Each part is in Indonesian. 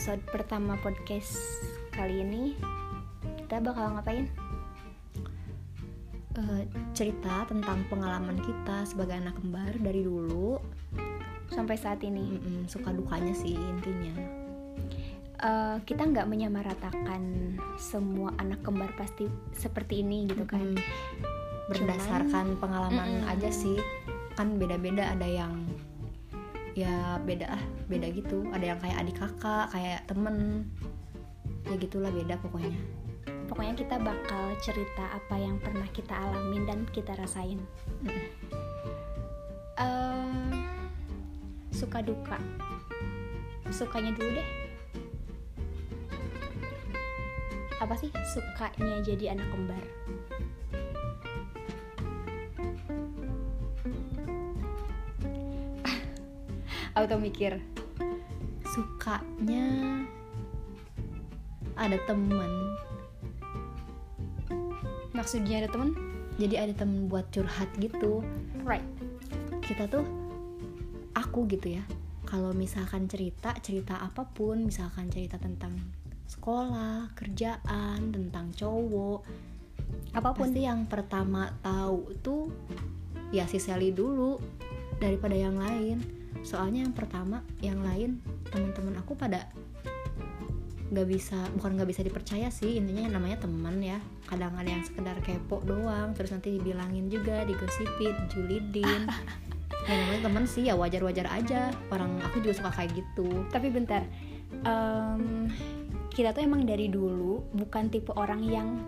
episode pertama podcast kali ini kita bakal ngapain? Eh, cerita tentang pengalaman kita sebagai anak kembar dari dulu Sampai saat ini Mm-mm, suka dukanya sih intinya Eh, kita nggak menyamaratakan semua anak kembar pasti seperti ini gitu kan? Mm, berdasarkan pengalaman Mm-mm. aja sih kan beda-beda ada yang ya beda ah beda gitu ada yang kayak adik kakak kayak temen ya gitulah beda pokoknya Pokoknya kita bakal cerita apa yang pernah kita alamin dan kita rasain. Mm. Eh, suka duka. Sukanya dulu deh. Apa sih sukanya jadi anak kembar? Auto mikir. sukanya ada temen Maksudnya ada temen? jadi ada temen buat curhat gitu Right. kita tuh aku gitu ya kalau misalkan cerita cerita apa pun misalkan cerita tentang sekolah kerjaan tentang cowok Apa pun. pasti yang pertama tahu tuh ya si Sally dulu daripada yang lain soalnya yang pertama yang lain teman-teman aku pada nggak bisa bukan nggak bisa dipercaya sih intinya yang namanya teman ya kadang ada yang sekedar kepo doang terus nanti dibilangin juga digosipin julidin ya namanya teman sih ya wajar-wajar aja orang aku juga suka kayak gitu Tapi bentar. Em, kita tuh emang dari dulu bukan tipe orang yang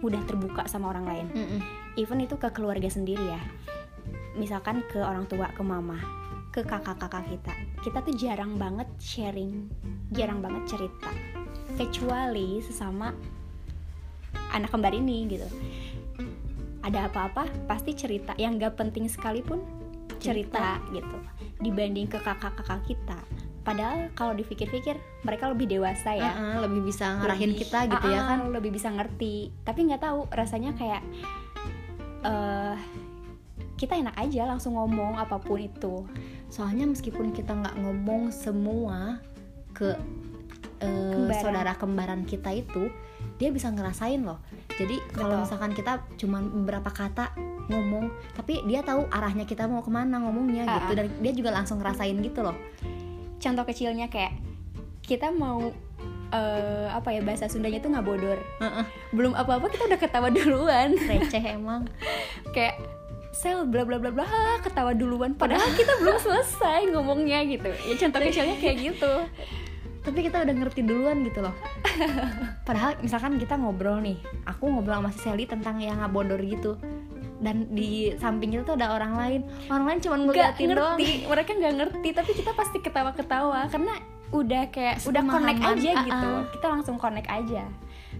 mudah terbuka sama orang lain. Mm-mm. even itu ke keluarga sendiri ya misalkan ke orang tua ke mama ke kakak-kakak kita. Kita tuh jarang banget sharing jarang banget cerita. Kecuali sesama anak kembar ini gitu. Ada apa-apa pasti cerita. Yang gak penting sekalipun cerita, gitu. Dibanding ke kakak-kakak kita. Padahal kalau dipikir-pikir mereka lebih dewasa ya. Uh-uh, lebih bisa ngarahin lebih- kita gitu ya ah, kan? ah, lebih bisa ngerti. Tapi nggak tahu rasanya kayak eh kita enak aja langsung ngomong apa pun itu soalnya meskipun kita nggak ngomong semua ke eh, Kembaran. saudara kembaran kita itu dia bisa ngerasain loh. Jadi kalau misalkan kita cuman beberapa kata ngomong tapi dia tahu arahnya kita mau ke mana ngomongnya Ah, gitu dan dia juga langsung ngerasain gitu loh. Contoh kecilnya kayak kita mau eh apa ya bahasa Sundanya tuh nggak bodor. Heeh, belum apa-apa kita udah ketawa duluan. Receh emang. Kayak sel bla bla bla bla ketawa duluan. Padahal kita belum selesai ngomongnya gitu. Ya contoh kecilnya kayak gitu. Tapi kita udah ngerti duluan gitu loh. Padahal misalkan kita ngobrol nih aku ngobrol sama si Sally tentang yang ngabodor gitu. Dan di samping itu tuh ada orang lain. Orang lain cuma nggak ngeliatin doang. Ngerti mereka nggak ngerti tapi kita pasti ketawa-ketawa. Karena udah kayak udah connect aja ah, gitu. ah. kita langsung connect aja.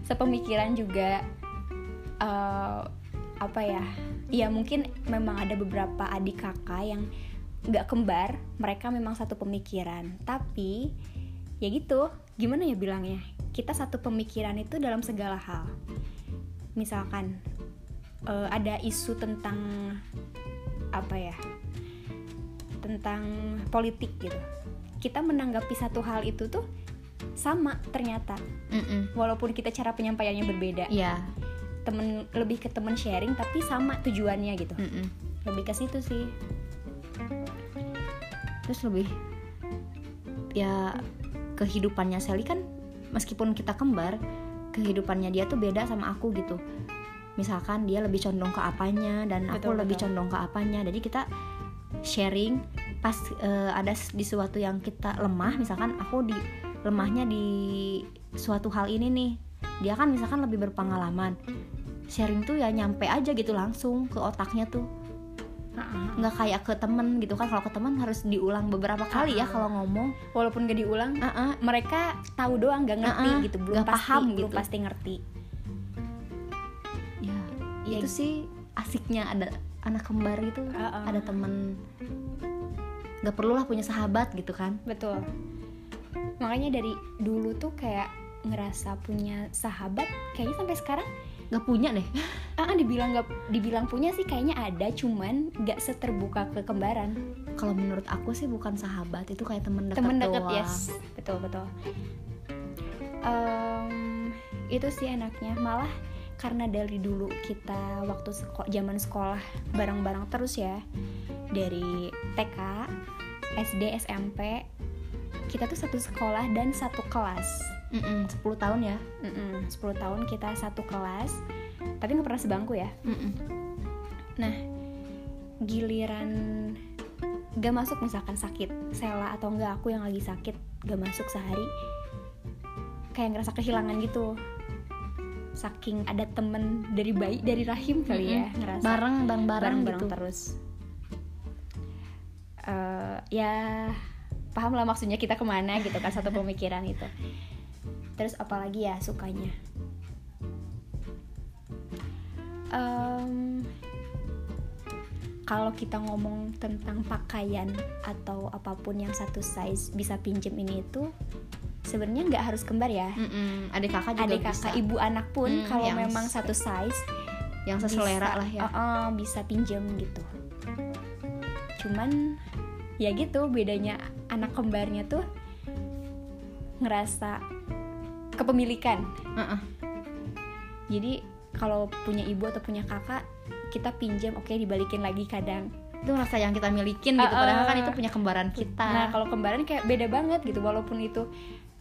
Sepemikiran juga eh, apa ya ya mungkin memang ada beberapa adik kakak yang nggak kembar mereka memang satu pemikiran. Tapi ya gitu gimana ya bilangnya? Kita satu pemikiran itu dalam segala hal. Misalkan eh, ada isu tentang apa ya tentang politik gitu. Kita menanggapi satu hal itu tuh sama ternyata. Mm-mm. walaupun kita cara penyampaiannya berbeda. Iya. Temen lebih ke temen sharing tapi sama tujuannya gitu. Mm-mm. lebih ke situ sih. Terus lebih ya kehidupannya Sally kan meskipun kita kembar kehidupannya dia tuh beda sama aku gitu. Misalkan dia lebih condong ke apanya dan aku Betul, lebih betul. condong ke apanya. Jadi kita sharing pas eh, ada di suatu yang kita lemah misalkan aku di lemahnya di suatu hal ini nih. Dia kan misalkan lebih berpengalaman sharing tuh ya nyampe aja gitu langsung ke otaknya tuh. Nggak kayak ke temen gitu kan kalau ke temen harus diulang beberapa kali ya kalau ngomong. Walaupun gak diulang ah, mereka tahu doang gak ngerti gitu belum nggak pasti paham belum gitu. pasti ngerti. Ya Ya, itu sih asiknya ada anak kembar itu ah. ada temen. Nggak perlulah punya sahabat gitu kan. Betul. Makanya dari dulu tuh kayak ngerasa punya sahabat kayaknya sampai sekarang nggak punya deh. Ah, ah, dibilang nggak dibilang punya sih kayaknya ada cuman nggak seterbuka ke kembaran kalau menurut aku sih bukan sahabat itu kayak temen dekat temen doang. yes. Betul betul. Em, itu sih enaknya. Malah karena dari dulu kita waktu seko- zaman sekolah bareng-bareng terus ya dari TK SD SMP kita tuh satu sekolah dan satu kelas Mm-mm, 10 tahun ya? Mm-mm, 10 tahun kita satu kelas tapi nggak pernah sebangku ya? Mm-mm. nah giliran gak masuk misalkan sakit Sela atau enggak aku yang lagi sakit gak masuk sehari kayak ngerasa kehilangan gitu. Saking ada temen dari bayi dari rahim kali ya Mm-mm. ngerasa bareng bareng bareng bareng-bareng gitu. Terus Eh, ya paham lah maksudnya kita ke mana gitu kan satu pemikiran itu terus apalagi ya sukanya? Em, kalau kita ngomong tentang pakaian atau apa pun yang satu size bisa pinjem ini itu sebenarnya nggak harus kembar ya. Mm-mm, adik kakak juga adik bisa. kakak ibu anak pun Hmm, kalau memang satu size yang seselera bisa- lah ya. uh, uh, bisa pinjam gitu. Cuman ya gitu bedanya anak kembarnya tuh ngerasa kepemilikan Uh-uh. jadi kalau punya ibu atau punya kakak kita pinjam oke dibalikin lagi kadang itu rasa yang kita milikin gitu Uh-uh. padahal kan itu punya kembaran kita nah kalau kembaran kayak beda banget gitu walaupun itu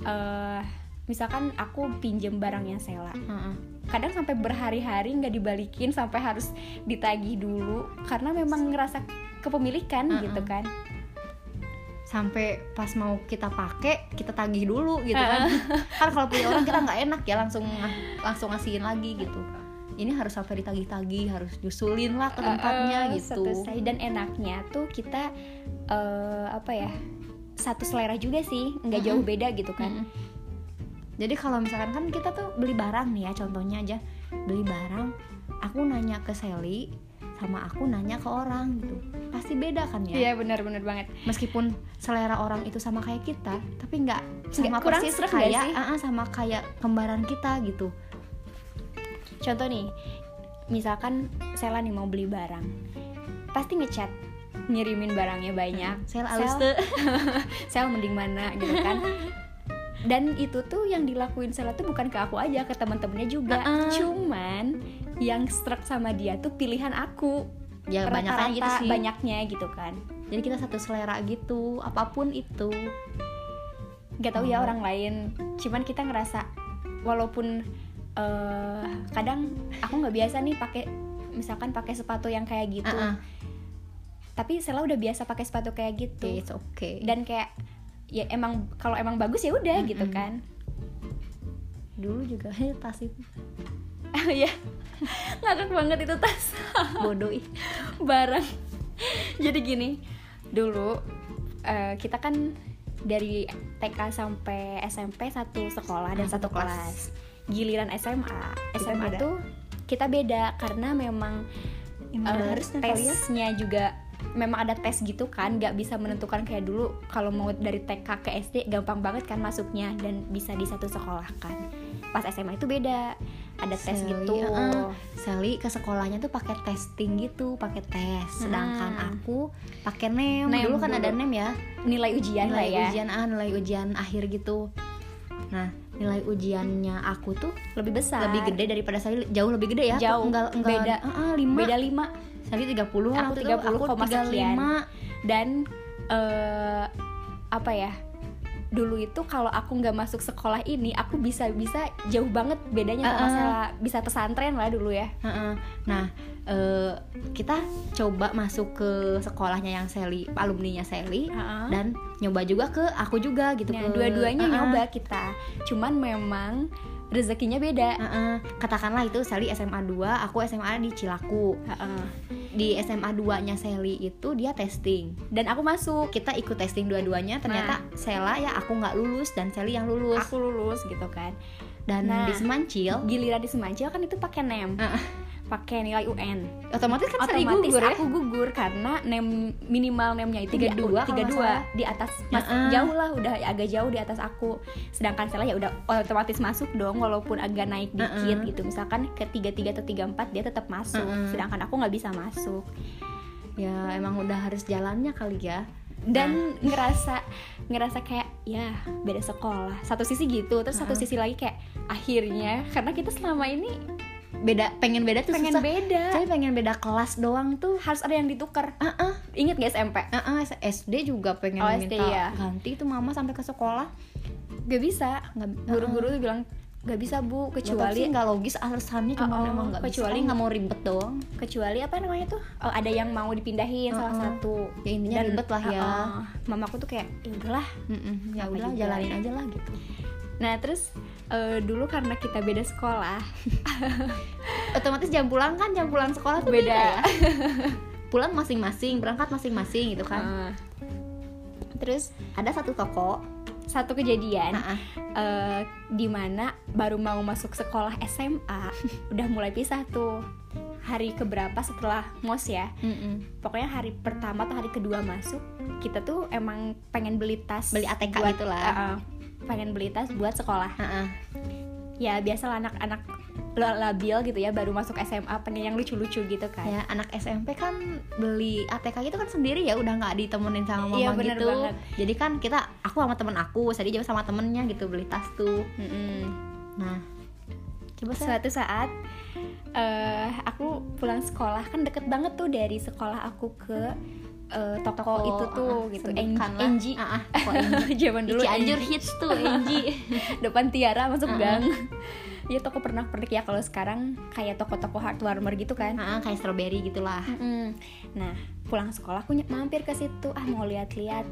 eh misalkan aku pinjam barangnya Sela Uh-uh. kadang sampai berhari-hari nggak dibalikin sampai harus ditagih dulu karena memang ngerasa kepemilikan Uh-uh. gitu kan sampai pas mau kita pakai kita tagih dulu gitu kan. Kan kalau punya orang kita nggak enak ya langsung langsung ngasihin lagi gitu. Ini harus sampai ditagih-tagih harus nyusulin lah ke tempatnya Eh, gitu. satu size. dan enaknya tuh kita eh, apa ya satu selera juga sih nggak jauh beda gitu kan. Jadi kalau misalkan kan kita tuh beli barang nih ya contohnya aja. Beli barang aku nanya ke Sally sama aku nanya ke orang gitu. Pasti beda kan ya? Iya benar-benar banget. Meskipun selera orang itu sama kayak kita tapi nggak sama kurang persis kayak ah, ah, sama kayak kembaran kita gitu. Contoh nih misalkan Sela nih mau beli barang. Pasti ngechat ngirimin barangnya banyak. Sel Sel, alus tuh. Sel mending mana gitu kan. Dan itu tuh yang dilakuin Sela tuh bukan ke aku aja ke teman-temannya juga. Uh-uh. cuman yang struck sama dia tuh pilihan aku. Ya banyak gitu sih. banyaknya gitu kan. Jadi kita satu selera gitu apa pun itu. Nggak tahu ya Oh. orang lain. Cuman kita ngerasa walaupun eh, kadang aku nggak biasa nih pakai misalkan pakai sepatu yang kayak gitu. Ah, ah. tapi Sela udah biasa pakai sepatu kayak gitu. It's okay. Dan kayak ya emang kalau emang bagus ya udah gitu Mm-mm. kan. Dulu juga tas itu ya ngakak banget itu tas. Bodoh ih barang jadi gini dulu eh, kita kan dari TK sampai SMP satu sekolah dan Hmm, satu kelas. giliran SMA SMA beda. tuh kita beda karena memang ya. tesnya juga memang ada tes gitu kan nggak bisa menentukan. Kayak dulu kalau mau dari TK ke SD gampang banget kan masuknya dan bisa di satu sekolah kan pas SMA itu beda. Ada tes Sally, gitu. uh-uh. Sally ke sekolahnya tuh pakai testing gitu pakai tes. Sedangkan Hmm. aku pakai nem. Nem dulu kan dulu. ada nem ya? Nilai ujian lah nilai ya. ujian ah nilai ujian akhir gitu. Nah nilai ujiannya aku tuh lebih besar. lebih gede daripada Sally. Jauh lebih gede ya? Jauh, enggak enggak beda. ah, ah, lima. Beda 5 Sally 30 Aku waktu itu, 30 aku koma sekian. 35 dan eh apa ya dulu itu kalau aku nggak masuk sekolah ini aku bisa bisa jauh banget bedanya sama Uh-uh. Sela bisa pesantren lah dulu ya Heeh. Nah, eh, kita coba masuk ke sekolahnya yang Sally, alumninya Sally, dan nyoba juga ke aku juga gitu. nah ke- dua-duanya Heeh. nyoba kita cuman memang rezekinya beda Heeh. Katakanlah itu Sally SMA 2, aku SMA di Cilaku. Heeh. Di SMA 2-nya Sally itu dia testing. dan aku masuk Kita ikut testing dua-duanya, ternyata Sela ya aku nggak lulus dan Sally yang lulus. aku lulus gitu kan dan Nah. di Semancil giliran di Semancil kan itu pakai nem Heeh. Pakai nilai UN otomatis kan otomatis gugur ya? aku gugur karena nem minimal nemnya itu Tiga dua tiga dua di atas mas Heeh. jauh lah udah agak jauh di atas aku. Sedangkan Sela ya udah otomatis masuk dong walaupun agak naik dikit Heeh. gitu. Misalkan ke tiga tiga atau tiga empat dia tetap masuk. Heeh. sedangkan aku nggak bisa masuk. Ya emang udah harus jalannya kali ya. Dan ngerasa ngerasa kayak ya beda sekolah. Satu sisi gitu terus satu Heeh. sisi lagi kayak akhirnya karena kita selama ini beda pengen beda tuh pengen susah. beda. Jadi pengen beda kelas doang tuh harus ada yang ditukar. Heeh. inget gak SMP Heeh, SD juga pengen Oh, minta ya. ganti tuh mama sampai ke sekolah. Gak bisa. Guru-guru tuh bilang gak bisa bu. Kecuali nggak logis alasannya cuma Oh, oh, emang kecuali nggak mau ribet doang. kecuali apa namanya tuh? Oh, ada yang mau dipindahin salah Uh-uh. satu. Ya intinya Dan- ribet lah ya. Uh-uh. mamaku tuh kayak ya udahlah. Mm-mm, ya Apa udah juga. jalanin aja lah gitu. Nah terus eh, dulu karena kita beda sekolah. Otomatis jam pulang kan jam pulang sekolah tuh beda, Beda. ya? Pulang masing-masing berangkat masing-masing gitu kan. Eh, terus ada satu toko. Satu kejadian. Nah, eh, di mana baru mau masuk sekolah SMA udah mulai pisah tuh. Hari keberapa setelah mos ya? Mm-mm. pokoknya hari pertama atau hari kedua masuk kita tuh emang pengen beli tas Beli ATK buat- gitu lah. uh-uh, pengen beli tas buat sekolah Heeh. ya biasalah anak-anak la- labil gitu ya baru masuk SMA pengen yang lucu-lucu gitu kan ya anak SMP kan beli ATK gitu kan sendiri ya udah nggak ditemenin sama mama Iya, bener gitu banget. jadi kan kita aku sama temen aku tadi juga sama temennya gitu beli tas tuh Mm-mm. nah coba saya suatu saat eh aku pulang sekolah kan deket banget tuh dari sekolah aku ke eh, toko, Toko, itu tuh uh-uh, gitu. Enji Ah, ah, zaman dulu Cianjur hits tuh Enji depan Tiara masuk Uh-uh. gang. Ya toko pernah pernik ya kalau sekarang. Kayak toko-toko hardware gitu kan. Ah, ah, kayak strawberry gitulah. Mm-mm. Nah, pulang sekolah aku mampir ke situ, ah mau lihat-lihat,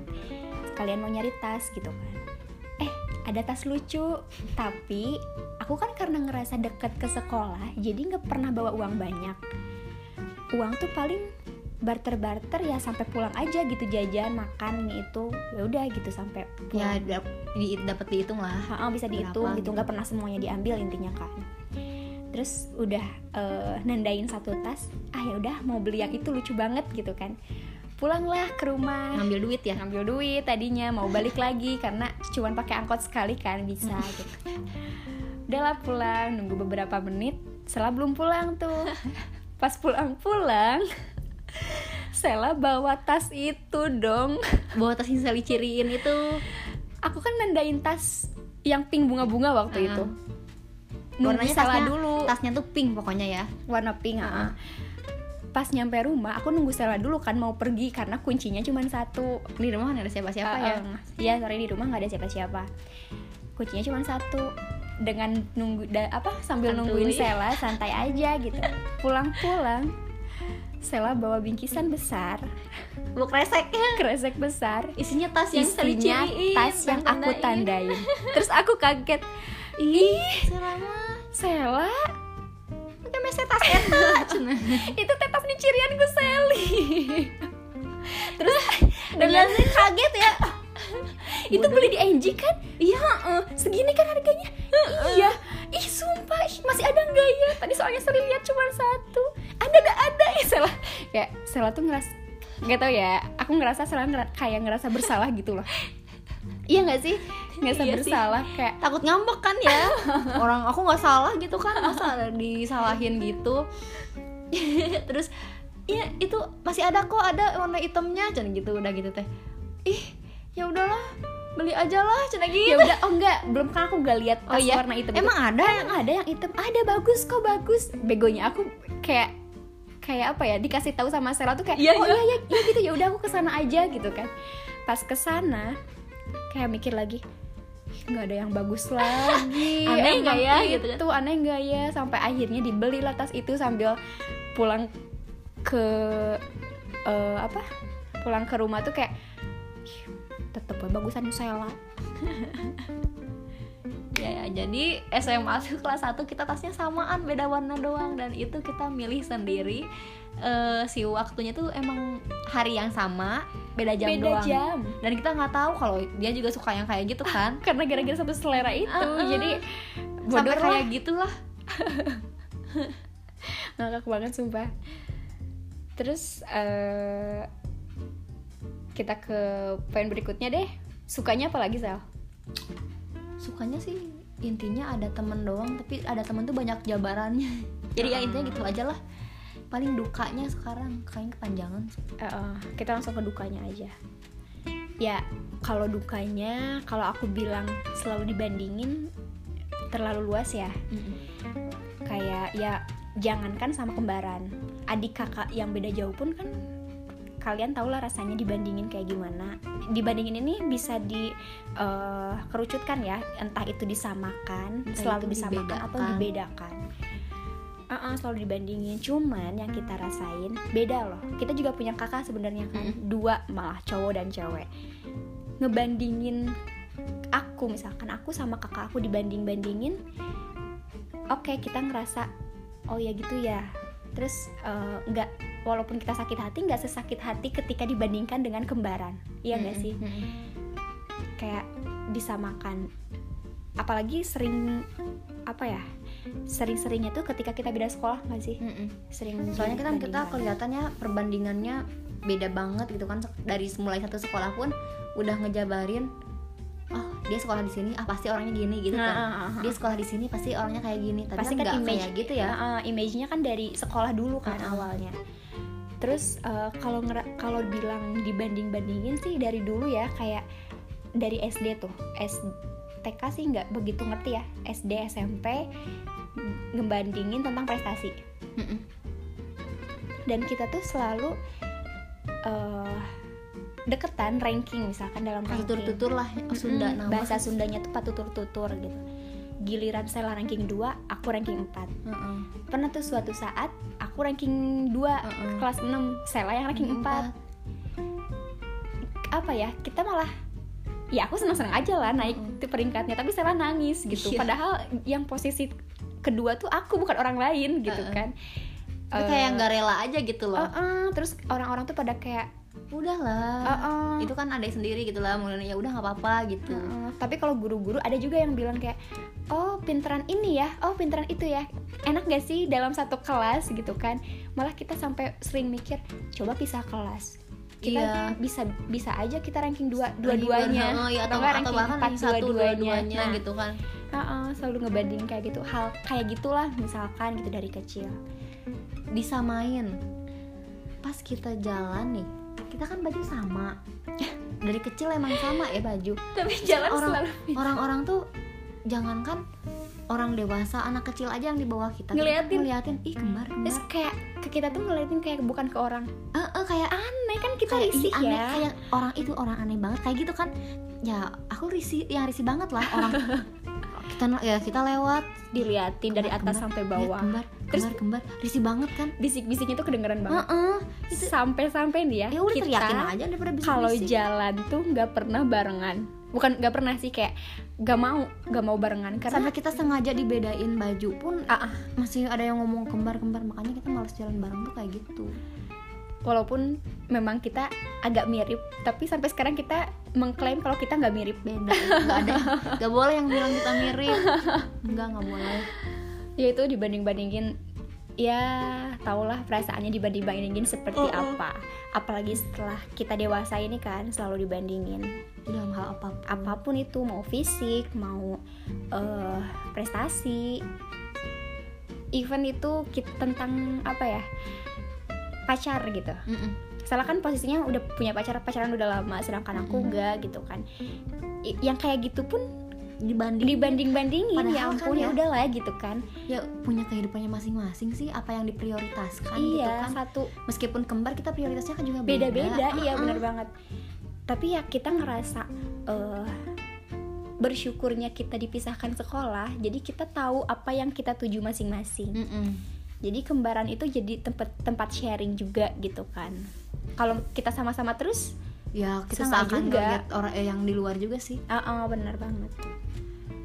sekalian mau nyari tas gitu kan. Eh, ada tas lucu, tapi aku kan karena ngerasa deket ke sekolah, jadi nggak pernah bawa uang banyak. Uang tuh paling barter-barter ya sampai pulang aja gitu jajan makan ini itu. Ya udah gitu sampai ya pulang dap- di, dapat dihitung lah. Ha-ha, bisa dihitung Berapa gitu gitu. nggak pernah semuanya diambil intinya kan terus udah eh, nandain satu tas ah ya udah mau beli yang itu lucu banget gitu kan. Pulanglah ke rumah. Ngambil duit ya? Ngambil duit tadinya mau balik lagi karena cuman pakai angkot sekali kan bisa gitu. Udahlah pulang nunggu beberapa menit setelah belum pulang tuh. Pas pulang-pulang Sela bawa tas itu dong. Bawa tas yang saya ciriin itu. Aku kan nandain tas yang pink bunga-bunga waktu Ah. itu. Warnanya Sela tasnya dulu. tasnya tuh pink pokoknya ya. Warna pink Ah. ah. pas nyampe rumah aku nunggu Sela dulu kan mau pergi karena kuncinya cuma satu. Di rumah nggak ada siapa-siapa ya? Ah, ya sorry di rumah nggak ada siapa-siapa. Kuncinya cuma satu. Dengan nunggu da- apa sambil Santuy. nungguin Sela santai aja gitu. Pulang-pulang Sela bawa bingkisan besar. Lu kresek. Kresek besar. Isinya tas yang isinya tas yang aku tandain. Terus aku kaget. Ih Sela udah mese tas eta cenah. itu tetas nih cirian gue Sally terus dan kaget ya. Itu beli di NG kan? Iya. Heeh. segini kan harganya? Iya. Ih sumpah. Ih, masih ada nggak ya? Tadi soalnya sering lihat cuma satu ada ada ada. Ya Sela kayak Sela tuh ngeras nggak tau ya. Aku ngerasa Sela ngera- kayak ngerasa bersalah gitu loh. Iya nggak sih? Ngerasa Iya sih. bersalah kayak takut ngambek kan ya? Orang aku nggak salah gitu kan? Masa disalahin gitu? Terus iya itu masih ada kok ada warna hitamnya. Cina gitu udah gitu teh. Ih ya udahlah beli aja lah cina ya gitu udah oh enggak. Belum kan aku nggak lihat Oh tas iya? warna hitam itu. Emang ada? Yang ada yang hitam. Ada bagus kok bagus. Begonya aku kayak kayak apa ya dikasih tahu sama Sela tuh kayak Iya, oh iya. iya iya iya gitu ya udah aku ke sana aja gitu kan pas ke sana kayak mikir lagi "Ih, nggak ada yang bagus lagi Aneh nggak Emang ya, gitu kan. itu aneh nggak ya sampai akhirnya dibelilah tas itu sambil pulang ke eh, apa pulang ke rumah tuh kayak "Ih, tetep bagusan Sela ya, ya jadi SMA tuh kelas 1 kita tasnya samaan beda warna doang. Dan itu kita milih sendiri. Eh, si waktunya tuh emang hari yang sama beda jam beda doang. jam. Dan kita nggak tahu kalau dia juga suka yang kayak gitu kan. Karena gara-gara satu selera itu. Uh-uh. jadi sampai bodoh kayak lah gitulah. Ngakak banget sumpah. Terus eh, kita ke poin berikutnya deh. Sukanya apa lagi Sal? sukanya sih intinya ada temen doang tapi ada temen tuh banyak jabarannya. Jadi ya intinya gitu aja lah. Paling dukanya sekarang kayaknya kepanjangan eh, kita langsung ke dukanya aja. Ya kalau dukanya kalau aku bilang selalu dibandingin terlalu luas ya. Kayak ya jangankan sama kembaran. Adik kakak yang beda jauh pun kan kalian tau lah rasanya dibandingin kayak gimana. Dibandingin ini bisa di eh, kerucutkan ya entah itu disamakan Entah selalu itu disamakan atau dibedakan. dibedakan Uh-uh, selalu dibandingin. Cuman yang kita rasain beda loh. Kita juga punya kakak sebenarnya kan. Mm-mm. dua malah cowok dan cewek. Ngebandingin aku misalkan aku sama kakak aku dibanding bandingin oke kita ngerasa oh ya gitu ya terus eh, nggak walaupun kita sakit hati nggak sesakit hati ketika dibandingkan dengan kembaran. Iya nggak sih? Kayak disamakan apalagi sering apa ya sering-seringnya tuh ketika kita beda sekolah nggak sih? Sering soalnya kan kita dibandingkan. kelihatannya perbandingannya beda banget gitu kan. Dari mulai satu sekolah pun udah ngejabarin dia sekolah di sini ah pasti orangnya gini gitu kan. ah, ah, ah. dia sekolah di sini pasti orangnya kayak gini. Tapi pasti kan kan image kayak gitu ya. Heeh, image-nya kan dari sekolah dulu kan Heeh. awalnya. Terus eh, kalau ngera- kalau bilang dibanding bandingin sih dari dulu ya kayak dari SD tuh. S TK sih nggak begitu ngerti ya. SD SMP ngebandingin tentang prestasi. Dan kita tuh selalu eh, deketan ranking misalkan dalam ranking tutur-tutur lah oh, Sunda nama bahasa Sundanya tuh patutur-tutur gitu giliran saya ranking 2 aku ranking 4 Heeh. pernah tuh suatu saat aku ranking 2 Heeh. kelas 6 Sela yang ranking 4 apa ya kita malah ya aku senang-senang aja lah naik Mm-mm. di peringkatnya tapi Sela nangis gitu Iya. padahal yang posisi kedua tuh aku bukan orang lain gitu Heeh. kan Tapi kayak nggak rela aja gitu loh Eh, eh, terus orang-orang tuh pada kayak udahlah eh, eh, itu kan ada sendiri gitu lah mulai ya udah nggak apa-apa gitu. Heeh, tapi kalau guru-guru ada juga yang bilang kayak oh pinteran ini ya oh pinteran itu ya. Enak gak sih dalam satu kelas gitu kan? Malah kita sampai sering mikir coba pisah kelas. Kita Iya. bisa bisa aja kita ranking dua Lagi dua-duanya. ber- oh, iya, atau, nggak atau bahkan empat ranking satu dua-duanya. Nah, gitu kan. heeh, selalu ngebanding kayak gitu. Hal kayak gitulah misalkan gitu dari kecil. Disamain. Pas kita jalan nih kita kan baju sama. Dari kecil emang sama ya baju. Tapi orang orang-orang tuh jangankan orang dewasa anak kecil aja yang di bawah kita Ngeliatin. ngeliatin ih kembar terus kembar. kayak ke kita tuh ngeliatin kayak bukan ke orang. Eh, eh, kayak aneh kan kita kayak risih ih, aneh. ya. Kayak orang itu orang aneh banget kayak gitu kan. Ya aku risih yang risih banget lah orang. Kita ya kita lewat diliatin dari atas kembar, sampai lihat bawah. kembar Terus- kembar risih banget kan? bisik-bisiknya tuh kedengeran banget. Heeh. itu sampai-sampai nih ya, ya udah kita teriakin aja daripada bisa kalau jalan tuh nggak pernah barengan. Bukan nggak pernah sih kayak nggak mau nggak mau barengan karena sampai kita sengaja dibedain baju pun ah, masih ada yang ngomong kembar-kembar makanya kita males jalan bareng tuh kayak gitu. Walaupun memang kita agak mirip tapi sampai sekarang kita mengklaim kalau kita nggak mirip. Beda. Nggak ada nggak boleh yang bilang kita mirip. Nggak nggak boleh yaitu dibanding-bandingin ya tahulah perasaannya dibanding-bandingin seperti Oh, oh. apa. Apalagi setelah kita dewasa ini kan selalu dibandingin. Dalam hal apa pun apa pun itu mau fisik mau eh, prestasi. Event itu kita tentang apa ya pacar gitu. Salah kan posisinya udah punya pacar pacaran udah lama sedangkan aku enggak gitu kan. I- yang kayak gitu pun dibanding dibanding bandingin Padahal ya kan ampun ya ya, udahlah gitu kan. Ya punya kehidupannya masing-masing sih apa yang diprioritaskan gitu iya kan. satu. Meskipun kembar kita prioritasnya kan juga beda. Beda-beda iya Uh-uh. benar banget. Tapi ya kita ngerasa eh, bersyukurnya kita dipisahkan sekolah jadi kita tahu apa yang kita tuju masing-masing. Mm-mm. jadi kembaran itu jadi tempat tempat sharing juga gitu kan. Kalau kita sama-sama terus ya kita nggak akan juga. ngeliat orang eh, yang di luar juga sih. Ah ah, benar banget.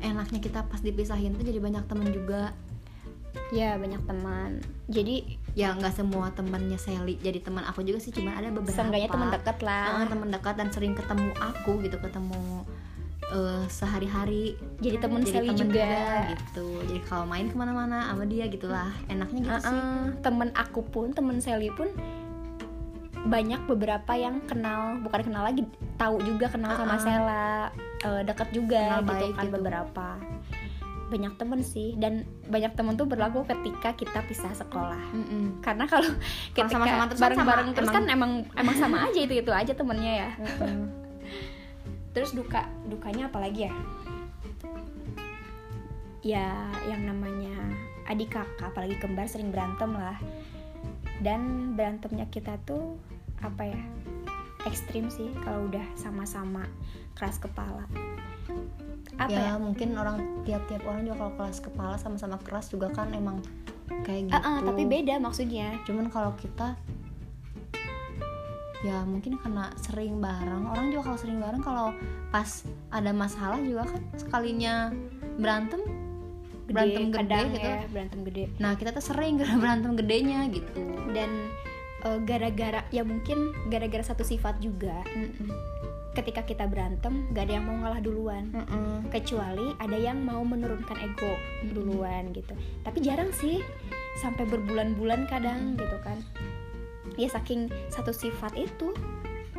Enaknya kita pas dipisahin tuh jadi banyak temen juga. Ya banyak teman. Jadi ya nggak semua temannya Sally jadi teman aku juga sih cuman ada beberapa. Seenggaknya teman dekat Ah, lah teman dekat dan sering ketemu aku gitu ketemu eh, sehari-hari. Jadi temen jadi Sally temen juga, gitu. Jadi kalau main ke mana-mana sama dia gitulah. Enaknya gitu sih. Uh-uh. temen aku pun temen Sally pun banyak beberapa yang kenal bukan kenal lagi tahu juga kenal sama Uh-uh. Sela eh, deket juga Kenal gitu kan gitu. beberapa banyak temen sih dan banyak temen tuh berlaku ketika kita pisah sekolah Mm-mm. karena kalau ketika sama-sama terus kan bareng-bareng sama, terus kan emang emang sama aja itu itu aja temennya ya Mm-mm. terus duka dukanya apa lagi ya ya yang namanya adik kakak apalagi kembar sering berantem lah dan berantemnya kita tuh apa ya ekstrim sih kalau udah sama-sama keras kepala. Apa ya, ya? mungkin orang tiap-tiap orang juga kalau kelas kepala sama-sama keras juga kan emang kayak gitu. Ah, ah, tapi beda maksudnya. Cuman kalau kita ya mungkin karena sering bareng. Orang juga kalau sering bareng kalau pas ada masalah juga kan sekalinya berantem gede, berantem gede kadang gitu. ya berantem gede. Nah kita tuh sering berantem gedenya gitu. Dan eh, gara-gara ya mungkin gara-gara satu sifat juga. Mm-mm. ketika kita berantem gak ada yang mau ngalah duluan. Mm-mm. kecuali ada yang mau menurunkan ego duluan gitu. Tapi jarang sih sampai berbulan-bulan kadang gitu kan. Ya saking satu sifat itu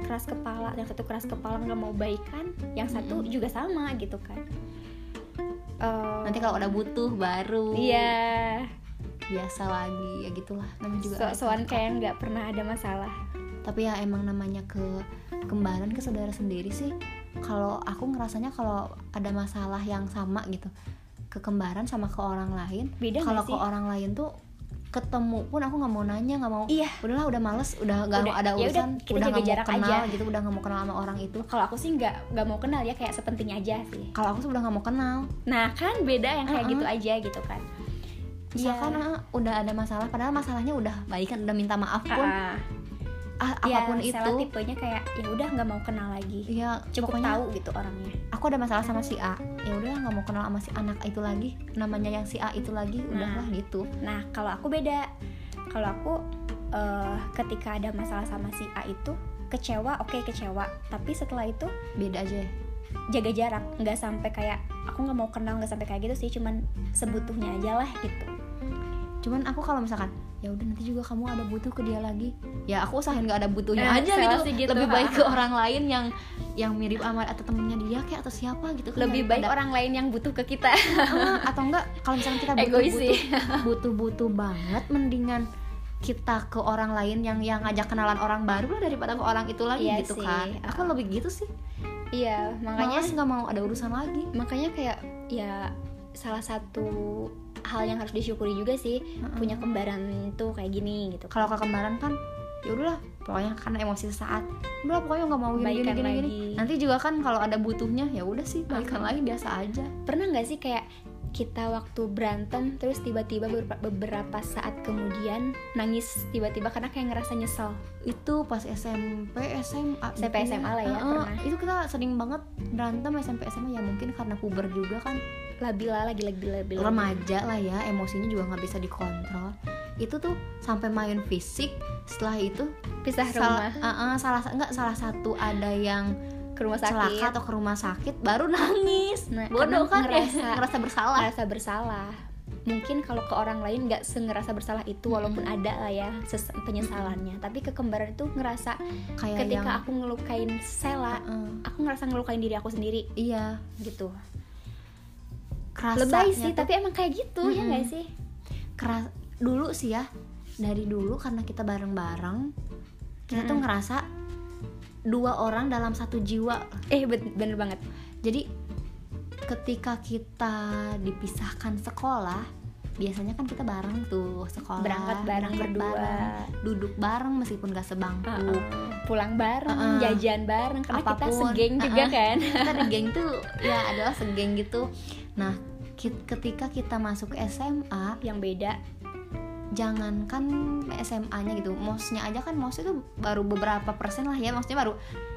keras kepala yang satu keras kepala nggak mau baikan yang satu juga sama gitu kan Eh, nanti kalau udah butuh baru. Iya. Biasa lagi ya gitulah. Namanya juga so-soan kakak. kayak nggak pernah ada masalah. Tapi ya emang namanya ke kembaran ke saudara sendiri sih kalau aku ngerasanya kalau ada masalah yang sama gitu ke kembaran sama ke orang lain Beda kalau ke orang lain tuh ketemu pun aku nggak mau nanya nggak mau Iya. udahlah udah males udah nggak mau ada ya udah, urusan kita udah jaga nggak mau jarak kenal aja. gitu udah nggak mau kenal sama orang itu kalau aku sih nggak nggak mau kenal ya kayak sepenting aja sih kalau aku tuh udah nggak mau kenal nah kan beda yang kayak Uh-uh. gitu aja gitu kan misalkan Iya. ah, udah ada masalah padahal masalahnya udah baik kan udah minta maaf pun Ah, ah, ya, apa pun itu. tipenya kayak ya udah nggak mau kenal lagi. Ya cukup pokoknya tahu gitu orangnya. aku ada masalah sama si A. Ya udah nggak mau kenal sama si anak itu lagi namanya yang si A itu lagi udahlah gitu. Nah kalau aku beda. Kalau aku eh, ketika ada masalah sama si A itu kecewa oke kecewa. Tapi setelah itu beda aja. jaga jarak. Nggak sampai kayak aku nggak mau kenal nggak sampai kayak gitu sih cuman sebutuhnya aja lah gitu cuman aku kalau misalkan ya udah nanti juga kamu ada butuh ke dia lagi ya aku usahain nggak ada butuhnya Eh, aja gitu. sih gitu. lebih baik ke orang lain yang yang mirip sama atau temennya dia kayak atau siapa gitu kan lebih baik daripada- orang lain yang butuh ke kita Ah, atau enggak kalau misalnya kita butuh butuh, butuh butuh banget mendingan kita ke orang lain yang yang ngajak kenalan orang baru lah daripada ke orang itu lagi Iya gitu sih. kan aku lebih gitu sih iya makanya makanya nggak mau ada urusan lagi makanya kayak ya salah satu hal yang harus disyukuri juga sih punya kembaran tuh kayak gini gitu. Kalau ke kembaran kan ya udahlah pokoknya karena emosi sesaat. Udah pokoknya nggak mau gini gini Baikan gini, gini. nanti juga kan kalau ada butuhnya ya udah sih baikan lagi biasa aja. Pernah nggak sih kayak kita waktu berantem terus tiba-tiba beberapa, saat kemudian nangis tiba-tiba karena kayak ngerasa nyesel? Itu pas SMP SMA SMP, SMA lah ya, Heeh, pernah. itu kita sering banget berantem SMP SMA ya mungkin karena puber juga kan labila lagi labil labil remaja lah ya emosinya juga nggak bisa dikontrol. Itu tuh sampai main fisik setelah itu pisah rumah. Uh-uh, salah enggak salah satu ada yang ke rumah sakit. celaka atau ke rumah sakit baru nangis. Nah, bodoh kan ya ngerasa- ngerasa bersalah. ngerasa bersalah. Mungkin kalau ke orang lain nggak sengerasa bersalah itu walaupun ada lah ya penyesalannya. Tapi ke kembaran itu ngerasa kayak ketika yang aku ngelukain Sela uh, aku ngerasa ngelukain diri aku sendiri. Iya. Gitu kerasa lebay sih tapi emang kayak gitu ya Mm-mm. nggak sih keras dulu sih ya dari dulu karena kita bareng-bareng kita tuh Mm-mm. ngerasa dua orang dalam satu jiwa eh bener banget jadi ketika kita dipisahkan sekolah biasanya kan kita bareng tuh sekolah berangkat bareng berdua bareng, duduk bareng meskipun gak sebangku Uh-uh. pulang bareng Uh-uh. jajan bareng karena kita Apa pun. segeng juga Uh-uh. kan kita di geng tuh ya adalah segeng gitu nah ketika kita masuk SMA yang beda jangankan SMA-nya gitu mosnya aja kan mos itu baru beberapa persen lah ya maksudnya baru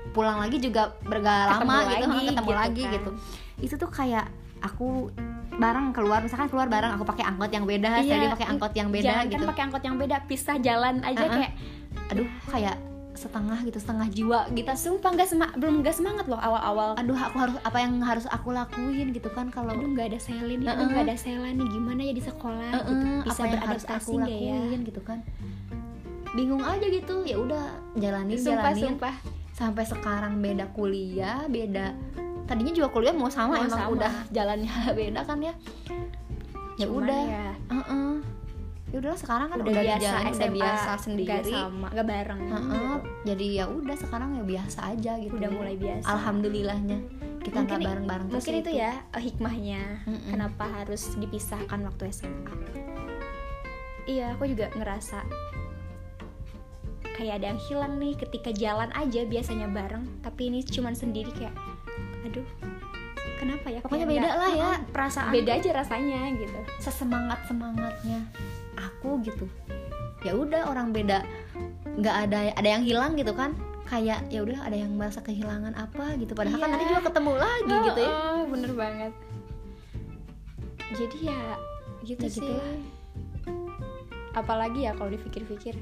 pulang lagi juga bergak Ketemu lama gitu lagi, ketemu gitu lagi kan. gitu itu tuh kayak aku bareng keluar misalkan keluar bareng aku pakai angkot yang beda Iya, Sally pakai angkot yang beda jangan gitu kan pakai angkot yang beda pisah jalan aja Uh-uh. kayak aduh kayak setengah gitu setengah jiwa gitu. Sumpah nggak sema belum nggak semangat loh awal-awal. Aduh aku harus apa yang harus aku lakuin gitu kan kalau aduh nggak ada Selin nih aduh Uh-uh. nggak ada Sela nih. Gimana ya di sekolah Eh, gitu eh, bisa apa yang harus aku ya? lakuin gitu kan? Bingung aja gitu ya udah jalanin sumpah jalanin. sumpah. Sampai sekarang beda kuliah beda tadinya juga kuliah mau sama Mau emang sama. udah jalannya beda kan ya? Ya Cuman udah. ya, Heeh. Ya udahlah sekarang kan udah, udah, biasa jalan, udah SMA biasa sendiri. sama. Nggak bareng. Heeh. gitu. jadi ya udah sekarang ya biasa aja gitu. Udah mulai biasa. Alhamdulillahnya kita nggak i- bareng-bareng terus mungkin itu ya eh, hikmahnya. Mm-mm. kenapa harus dipisahkan waktu SMA iya aku juga ngerasa kayak ada yang hilang nih ketika jalan aja biasanya bareng tapi ini cuman sendiri kayak aduh kenapa ya? Pokoknya beda lah ya, perasaan beda aja rasanya gitu. Sesemangat semangatnya aku gitu. Ya udah orang beda. Nggak ada ada yang hilang gitu kan. Kayak ya udah ada yang merasa kehilangan apa gitu. Padahal kan Iya. nanti juga ketemu lagi gitu ya. Oh, oh, bener banget. Jadi ya gitu Ya sih. gitulah. apalagi ya kalau dipikir-pikir.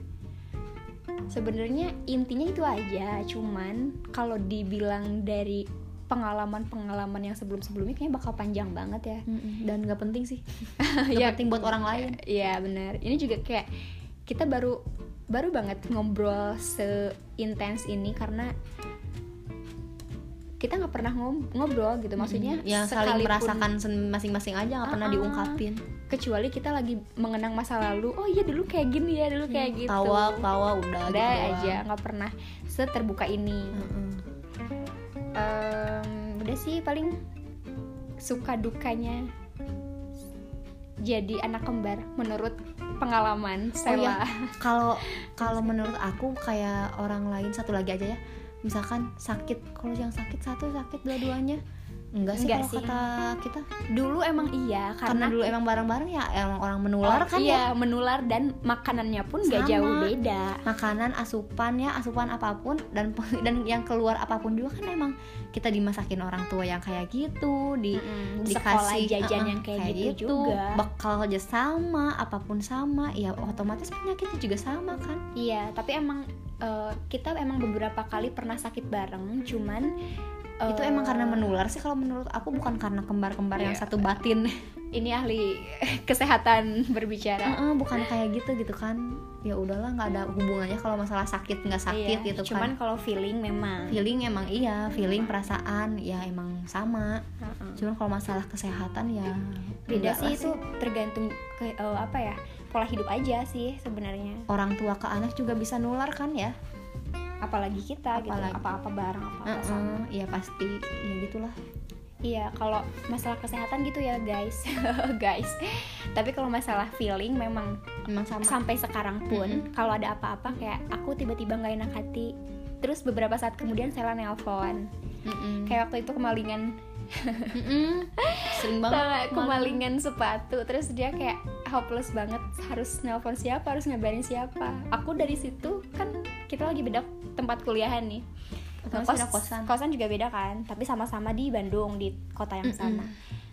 Sebenarnya intinya itu aja cuman kalau dibilang dari pengalaman-pengalaman yang sebelum-sebelumnya kayaknya bakal panjang banget ya. Mm-mm. dan nggak penting sih. Nggak Ya, penting buat orang lain. Iya benar. Ini juga kayak kita baru baru banget ngobrol seintens ini karena kita nggak pernah ngobrol gitu. Maksudnya yang saling sekalipun- merasakan masing-masing aja nggak pernah Ah-ah. diungkapin. Kecuali kita lagi mengenang masa lalu oh iya dulu kayak gini ya dulu kayak gitu. tawa tawa udah, udah gitu aja nggak pernah seterbuka ini. Em, udah sih paling suka dukanya jadi anak kembar menurut pengalaman Oh Sela iya, kalau kalau menurut aku kayak orang lain satu lagi aja ya. Misalkan sakit, kalau yang sakit satu sakit dua-duanya. Enggak sih Enggak kalau sih. kata kita. dulu emang iya Karena, karena, dulu emang bareng-bareng ya emang orang menular Oh, kan ya. iya menular dan makanannya pun Sama. jauh beda Makanan, asupan ya, asupan apa pun dan dan yang keluar apa pun juga kan emang kita dimasakin orang tua yang kayak gitu, di Mm, di sekolah dikasih jajan uh-uh, yang kayak, gitu, juga bekal aja sama apa pun sama ya otomatis penyakitnya juga sama kan iya tapi emang eh, kita emang beberapa kali pernah sakit bareng cuman itu emang karena menular sih kalau menurut aku bukan karena kembar-kembar yang Iya. satu batin. Ini ahli kesehatan berbicara. Heeh, bukan kayak gitu gitu kan. Ya udahlah nggak ada hubungannya kalau masalah sakit nggak sakit Iya, gitu cuman kan kalau feeling memang. Feeling emang iya feeling perasaan ya emang sama. Heeh. cuman kalau masalah kesehatan ya beda sih itu tergantung ke eh, apa ya pola hidup aja sih sebenarnya. Orang tua ke anak juga bisa nular kan ya apalagi kita Apalagi. gitu apa-apa bareng apa-apa Heeh, sama iya pasti ya gitulah Iya, kalau masalah kesehatan gitu ya guys, guys. Tapi kalau masalah feeling memang emang sama sampai sekarang pun Mm-mm. kalau ada apa-apa kayak aku tiba-tiba nggak enak hati, terus beberapa saat kemudian saya nelpon. Mm-mm. Kayak waktu itu kemalingan, sering banget kemalingan sepatu, terus dia kayak hopeless banget harus nelpon siapa, harus ngabarin siapa. Aku dari situ kan kita lagi beda tempat kuliahan nih. Beda kosan. kosan juga beda kan, tapi sama-sama di Bandung di kota yang sama.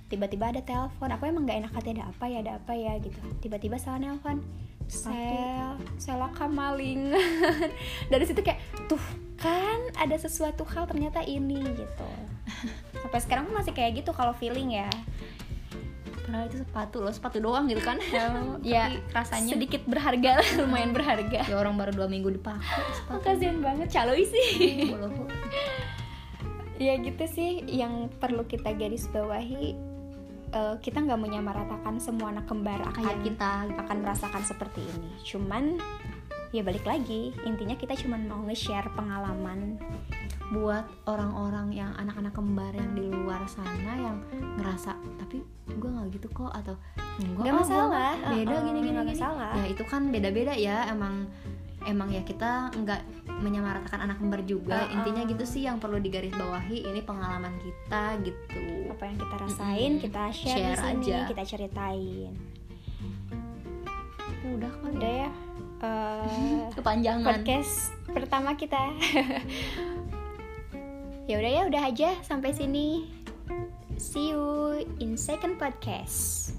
Tiba-tiba ada telepon, aku emang nggak enak hati ada apa ya, ada apa ya gitu. Tiba-tiba salah nelpon, sel, sela kamaling. Dari situ kayak tuh kan ada sesuatu hal ternyata ini gitu. Sampai sekarang pun masih kayak gitu kalau feeling ya. Padahal itu sepatu loh sepatu doang gitu kan ya Tapi rasanya sedikit berharga lah, lumayan berharga. ya orang baru dua minggu dipakai Oh, sepatu kasihan banget caloi sih. Bodoh. ya gitu sih yang perlu kita garis bawahi eh, kita nggak menyamaratakan semua anak kembar akan kayak kita akan merasakan seperti ini cuman ya balik lagi intinya kita cuman mau nge-share pengalaman buat orang-orang yang anak-anak kembar yang di luar sana yang ngerasa tapi gue nggak gitu kok atau enggak Nggak ah, masalah. nggak. beda Uh-uh, gini gini nggak gini masalah. ya itu kan beda-beda ya emang emang ya kita nggak menyamaratakan anak kembar juga Uh-uh. intinya gitu sih yang perlu digarisbawahi ini pengalaman kita gitu apa yang kita rasain Mm-mm. kita share, Share di sini aja. kita ceritain Ya udah kali udah ya ya eh, kepanjangan podcast pertama kita ya udah ya udah aja. Sampai sini. See you in second podcast